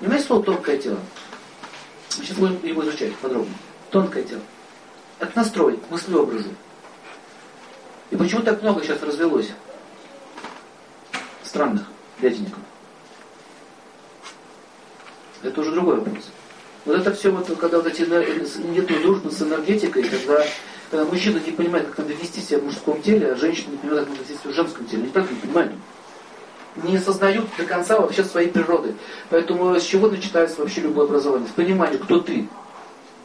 Понимаете слово тонкое тело? Мы сейчас будем его изучать подробно. Тонкое тело. Это настрой, мыслеобразы. И почему так много сейчас развелось странных дяденьков? Это уже другой вопрос. Вот это все, вот, когда вот эти, нет дружбы с энергетикой, когда, когда мужчина не понимает, как надо вести себя в мужском теле, а женщина не понимает, как надо вести себя в женском теле. Они так не понимают. Не осознают до конца вообще своей природы. Поэтому с чего начинается вообще любое образование? С понимания, кто ты.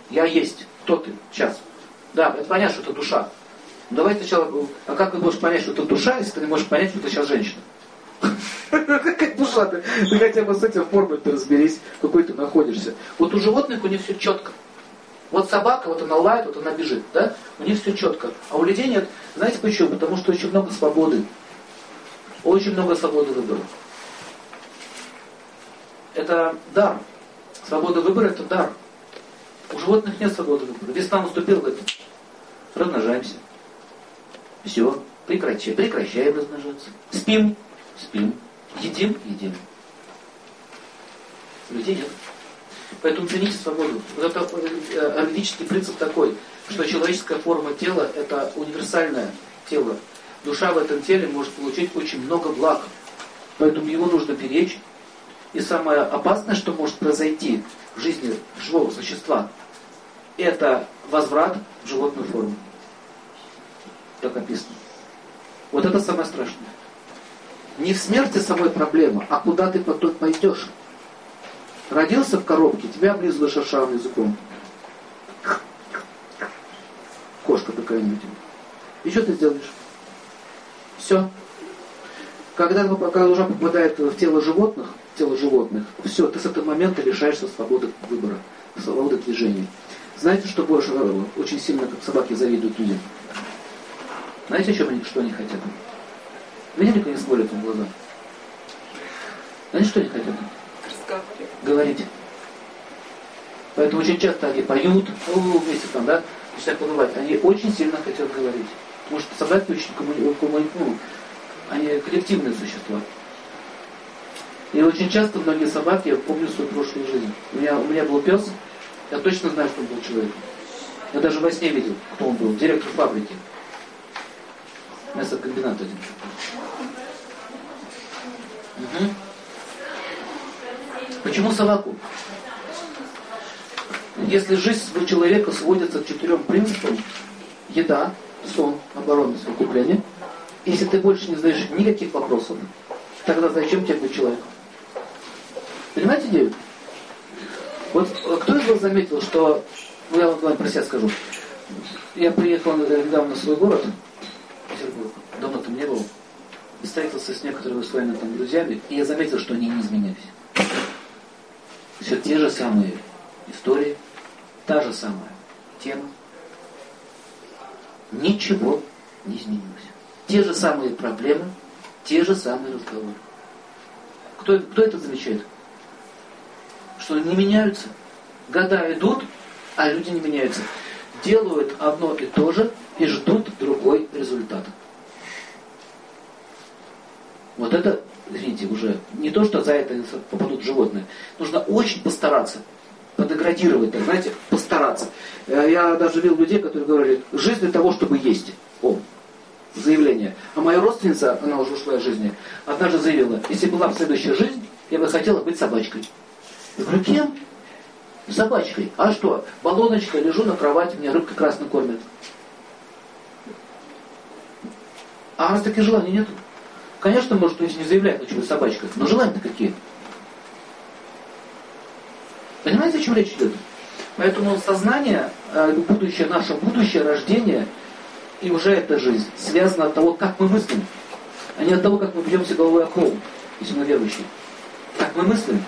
Я есть. Кто ты? Сейчас. Да, это понятно, что это душа. Давай сначала, а как ты можешь понять, что это душа, если ты не можешь понять, что это сейчас женщина? Какая душа ты? Ты хотя бы с этим формой ты разберись, какой ты находишься. Вот у животных у них все четко. Вот собака, вот она лает, вот она бежит, да? У них все четко. А у людей нет. Знаете почему? Потому что очень много свободы. Очень много свободы выбора. Это дар. Свобода выбора это дар. У животных нет свободы выбора. Весна наступила, говорит, размножаемся. Все, прекращаем, прекращаем размножаться. Спим, спим. Едим, едим. Людей нет. Поэтому цените свободу. Вот это э, юридический принцип такой, что человеческая форма тела – это универсальное тело. Душа в этом теле может получить очень много благ. Поэтому его нужно беречь. И самое опасное, что может произойти в жизни живого существа, это возврат в животную форму. Так описано. Вот это самое страшное. Не в смерти самой проблема, а куда ты потом пойдешь. Родился в коробке, тебя облизывают шершавым языком. Кошка такая-нибудь. И что ты сделаешь? Все. Когда, когда душа попадает в тело животных, в тело животных, все, ты с этого момента лишаешься свободы выбора, свободы движения. Знаете, что больше очень сильно, как собаки завидуют людям? Знаете, чем они, что они хотят? Видели, как они смотрят в глаза? Знаете, что они хотят? Говорить. Поэтому очень часто они поют, вместе там, да, начинают подавать. Они очень сильно хотят говорить. Что собаки очень коммуни... коммуни... ну, они коллективные существа. И очень часто многие собаки, я помню свою прошлую жизнь. У меня, у меня был пес, я точно знаю, что он был человеком. Я даже во сне видел, кто он был. Директор фабрики. Мясокомбинат один. Угу. Почему собаку? Если жизнь человека сводится к четырем принципам, еда, сон, оборона, совокупление, если ты больше не задаешь никаких вопросов, тогда зачем тебе быть человеком? Понимаете идею? Вот э, кто из вас заметил, что, ну я вам про себя скажу, я приехал недавно в свой город, Петербург, давно там не был, и встретился с некоторыми своими там друзьями, и я заметил, что они не изменились. Все те же самые истории, та же самая тема. Ничего не изменилось. Те же самые проблемы, те же самые разговоры. Кто, кто это замечает? что не меняются. Года идут, а люди не меняются. Делают одно и то же и ждут другой результат. Вот это, извините, уже не то, что за это попадут животные. Нужно очень постараться, подеградировать, так, знаете, постараться. Э, я даже видел людей, которые говорили, жизнь для того, чтобы есть. О, заявление. А моя родственница, она уже ушла из жизни, однажды заявила, если была бы следующая жизнь, я бы хотела быть собачкой. Я говорю, кем? Собачкой. А что? Баллоночка, лежу на кровати, меня рыбка красно кормит. А нас таких желаний нет. Конечно, может, не заявлять, что вы собачка, но желания-то какие? Понимаете, о чем речь идет? Поэтому сознание, э, будущее, наше будущее рождение и уже эта жизнь связано от того, как мы мыслим, а не от того, как мы бьемся головой о пол, если мы верующие. Как мы мыслим.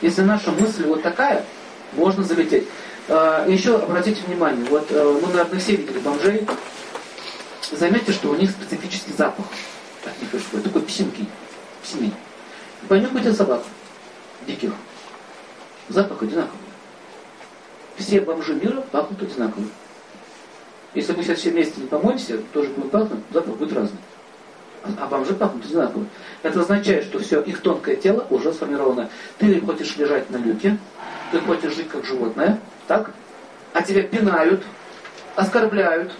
Если наша мысль вот такая, можно залететь. А, еще обратите внимание, вот э, мы, наверное, все видели бомжей. Заметьте, что у них специфический запах от них исходит, такой псинки, псины. Понюхайте собак диких. Запах одинаковый. Все бомжи мира пахнут одинаково. Если мы сейчас все вместе не помоемся, тоже будет пахнуть, запах будет разный. А бомжи пахнут одинаково. Это означает, что все, их тонкое тело уже сформировано. Ты хочешь лежать на люке, ты хочешь жить как животное, так? А тебя пинают, оскорбляют,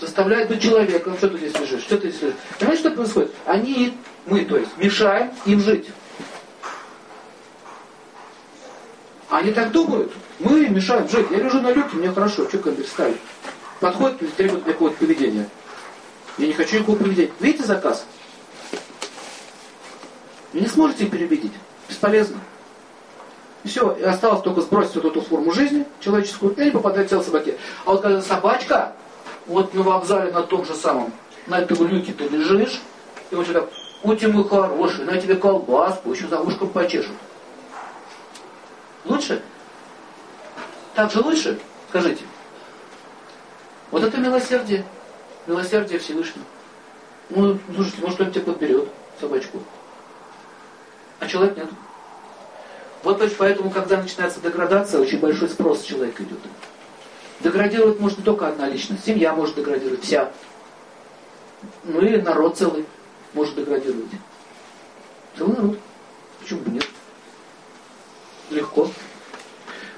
заставляют быть человеком. Что ты здесь лежишь? Что ты здесь лежишь? Понимаете, что происходит? Они, мы, то есть, мешаем им жить. Они так думают. Мы мешаем жить. Я лежу на люке, мне хорошо, что ставить? Подходит и требует какого-то поведения. Я не хочу никакого поведения. Видите заказ? Не сможете переубедить. Бесполезно. Все, и осталось только сбросить вот эту форму жизни человеческую, и они попадают в тело собаки. А вот когда собачка, вот на вокзале на том же самом, на этом люке ты лежишь, и вот вот ты мой хороший, на тебе колбаску, еще за ушком почешут. Лучше? Так же лучше? Скажите. Вот это милосердие. Милосердие Всевышнего. Ну, слушайте, может он тебя подберет, собачку. А человек нет. Вот поэтому, когда начинается деградация, очень большой спрос человека идет. Деградировать может не только одна личность. Семья может деградировать, вся. Ну или народ целый может деградировать. Целый народ. Почему бы нет? Легко.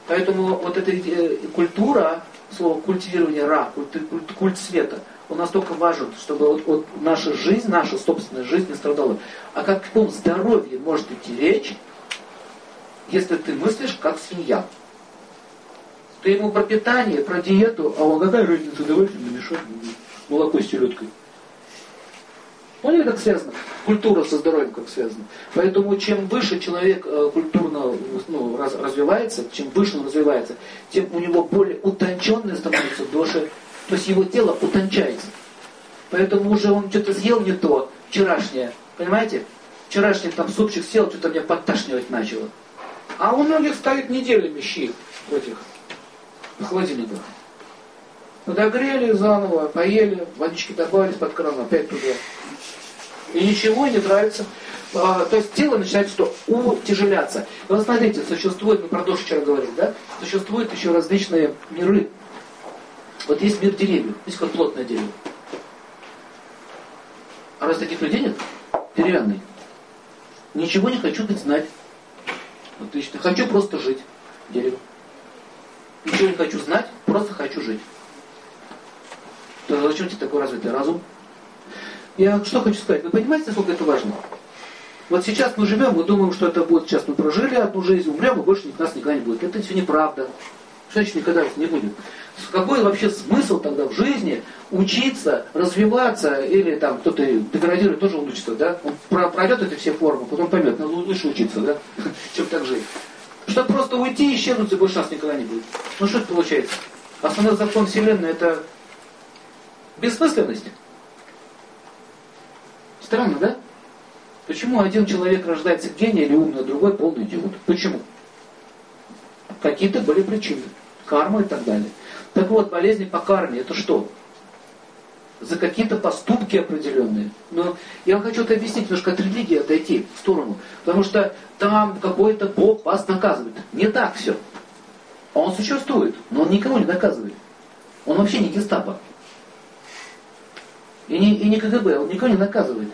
Поэтому вот эта э, культура, слово культивирование ра, культ, культ, культ света, он настолько важен, чтобы вот, вот наша жизнь, наша собственная жизнь не страдала. О каком здоровье может идти речь, если ты мыслишь как свинья. Ты ему про питание, про диету, а он какая разница, давай намешать молоко с селедкой. Поняли, как связано? Культура со здоровьем как связано. Поэтому чем выше человек э, культурно ну, раз, развивается, чем выше он развивается, тем у него более утонченные становятся души, то есть его тело утончается. Поэтому уже он что-то съел не то, вчерашнее, понимаете? Вчерашний там супчик сел, что-то меня подташнивать начало. А у многих стоит неделями щи в этих в холодильниках. Подогрели заново, поели, водички добавили под крана, опять туда. И ничего не нравится. А, то есть тело начинает что? Утяжеляться. И вот смотрите, существует, мы про душу вчера говорили, да? Существуют еще различные миры. Вот есть мир деревьев, есть как плотное дерево. А раз таких людей нет, деревянный. Ничего не хочу быть знать. Отлично. Хочу просто жить. Дерево. Ничего не хочу знать, просто хочу жить. То зачем тебе такой развитый разум? Я что хочу сказать? Вы понимаете, насколько это важно? Вот сейчас мы живем, мы думаем, что это будет, сейчас мы прожили одну жизнь, умрем, и больше нас никогда не будет. Это все неправда. Что значит никогда не будет? Какой вообще смысл тогда в жизни учиться, развиваться, или там кто-то деградирует, тоже он учится, да? Он пройдет эти все формы, потом поймет, надо лучше учиться, да? Чем так жить. Чтобы просто уйти и исчезнуть, и больше нас никогда не будет. Ну что это получается? Основной закон Вселенной это бессмысленность. Странно, да? Почему один человек рождается гений или умный, а другой полный идиот? Почему? Какие-то были причины. Карма и так далее. Так вот, болезни по карме это что? За какие-то поступки определенные. Но я вам хочу это объяснить, немножко от религии отойти в сторону. Потому что там какой-то Бог вас наказывает. Не так все. Он существует, но он никого не наказывает. Он вообще не гестапо. И не, и не КГБ, он никого не наказывает.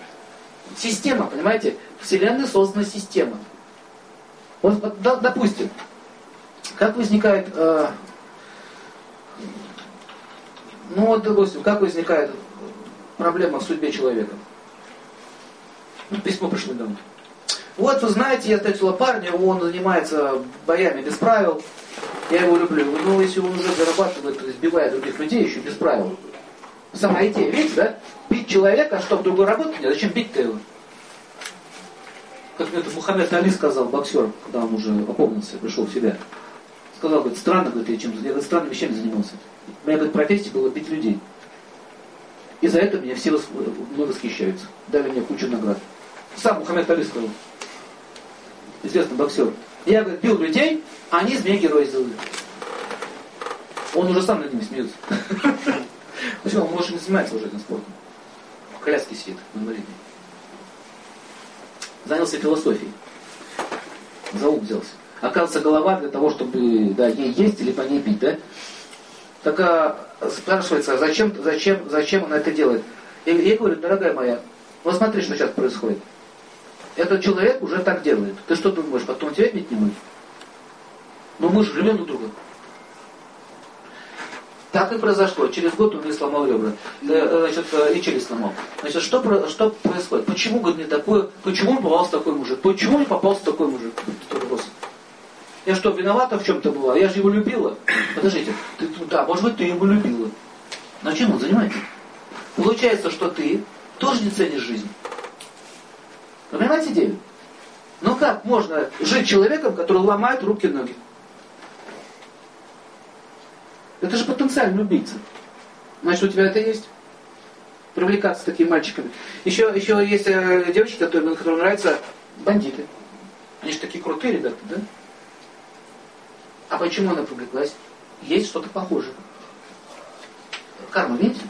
Система, понимаете? Вселенная создана система. Вот, допустим, как возникает э, ну вот, допустим, как возникает проблема в судьбе человека? Ну, письмо пришло домой. Вот, вы знаете, я встретила парня, он занимается боями без правил, я его люблю. Ну, если он уже зарабатывает, избивая других людей, еще без правил. Сама идея, видите, да? Бить человека, чтобы другой работать нет, зачем бить-то его? Как это Мухаммед Али сказал, боксер, когда он уже опомнился, пришел в себя. Сказал, говорит, странно, говорит, я чем я говорит, странными вещами занимался. Моя говорит, профессия была бить людей. И за это меня все мной восхищаются. Дали мне кучу наград. Сам Мухаммед Али сказал, известный боксер. Я, говорит, бил людей, а они из меня героя сделали. Он уже сам над ними смеется. Почему? Он, может, не занимается уже этим спортом. В коляске сидит, на инвалидной. Занялся философией. За ум взялся. Оказывается, голова для того, чтобы да, ей есть или по ней пить, да? Так а, спрашивается, зачем, зачем, зачем она это делает? Я, я говорю, дорогая моя, Вот смотри, что сейчас происходит. Этот человек уже так делает. Ты что думаешь, потом тебя отметь не мы? Но мы же любим друг друга. Так и произошло. Через год он мне сломал ребра. Э, значит, э, и челюсть сломал. Значит, что, что происходит? Почему, говорит, мне такое, почему он попался такой мужик? Почему не попался такой мужик? Я что, виновата в чем-то была? Я же его любила. Подождите, ты, да, может быть, ты его любила. Но чем он занимается? Получается, что ты тоже не ценишь жизнь. Понимаете идею? Ну как можно жить человеком, который ломает руки и ноги? Это же потенциальный убийца. Значит, у тебя это есть? Привлекаться такими мальчиками. Еще, еще есть э, девочки, которые, которым нравятся бандиты. Они же такие крутые ребята, да? А почему она привлеклась? Есть что-то похожее. Карма, видите?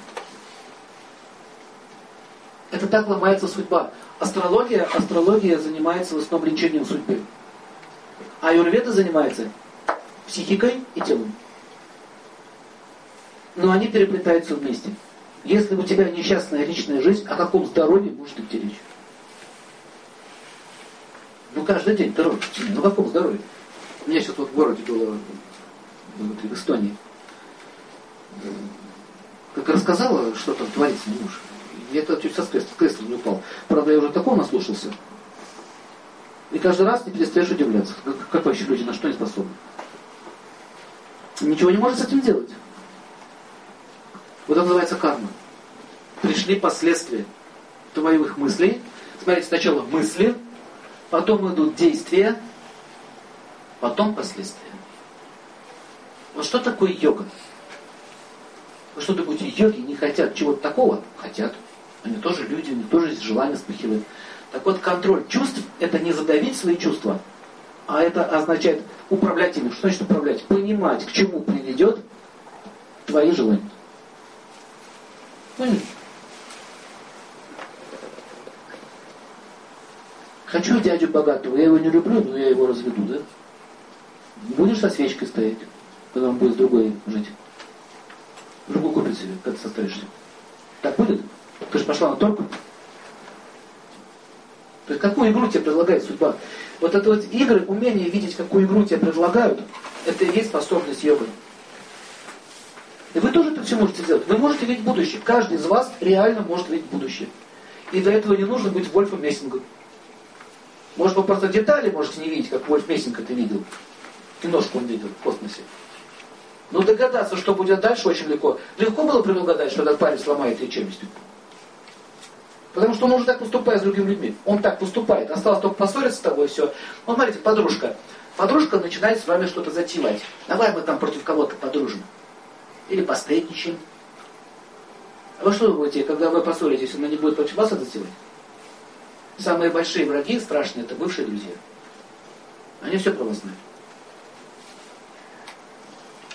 Это так ломается судьба. Астрология, астрология занимается в основном лечением судьбы. А Юрведа занимается психикой и телом но они переплетаются вместе. Если у тебя несчастная личная жизнь, о каком здоровье может идти речь? Ну, каждый день робишь. Ну, о каком здоровье? У меня сейчас вот в городе было, внутри, в Эстонии. Как рассказала, что там творится мой муж. Я это чуть со кресла, кресла не упал. Правда, я уже такого наслушался. И каждый раз не перестаешь удивляться, как, как вообще люди на что не способны. Ничего не может с этим делать. Вот это называется карма. Пришли последствия твоих мыслей. Смотрите, сначала мысли, потом идут действия, потом последствия. Вот что такое йога? Вы что думаете, йоги не хотят чего-то такого? Хотят. Они тоже люди, у них тоже есть желание вспыхивает. Так вот, контроль чувств – это не задавить свои чувства, а это означает управлять ими. Что значит управлять? Понимать, к чему приведет твои желания. Хочу дядю богатого, я его не люблю, но я его разведу, да? Будешь со свечкой стоять, когда он будет с другой жить. Другу купит себе, как ты состаришься. Так будет? Ты же пошла на торг. То есть какую игру тебе предлагает судьба? Вот это вот игры, умение видеть, какую игру тебе предлагают, это и есть способность йогы. И вы тоже это все можете сделать. Вы можете видеть будущее. Каждый из вас реально может видеть будущее. И для этого не нужно быть Вольфом Мессингом. Может, вы просто детали можете не видеть, как Вольф Мессинг это видел. Киношку он видел в космосе. Но догадаться, что будет дальше, очень легко. Легко было предугадать, что этот парень сломает ей челюстью. Потому что он уже так поступает с другими людьми. Он так поступает. Осталось только поссориться с тобой и все. Вот смотрите, подружка. Подружка начинает с вами что-то затевать. Давай мы там против кого-то подружим. Или посплетничаем. А вы что думаете, когда вы поссоритесь, она не будет против вас это делать? Самые большие враги, страшные, это бывшие друзья. Они все про вас знают.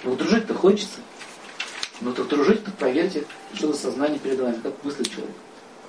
Но дружить-то хочется. Но то дружить-то проверьте, что за сознание перед вами, как мыслит человек.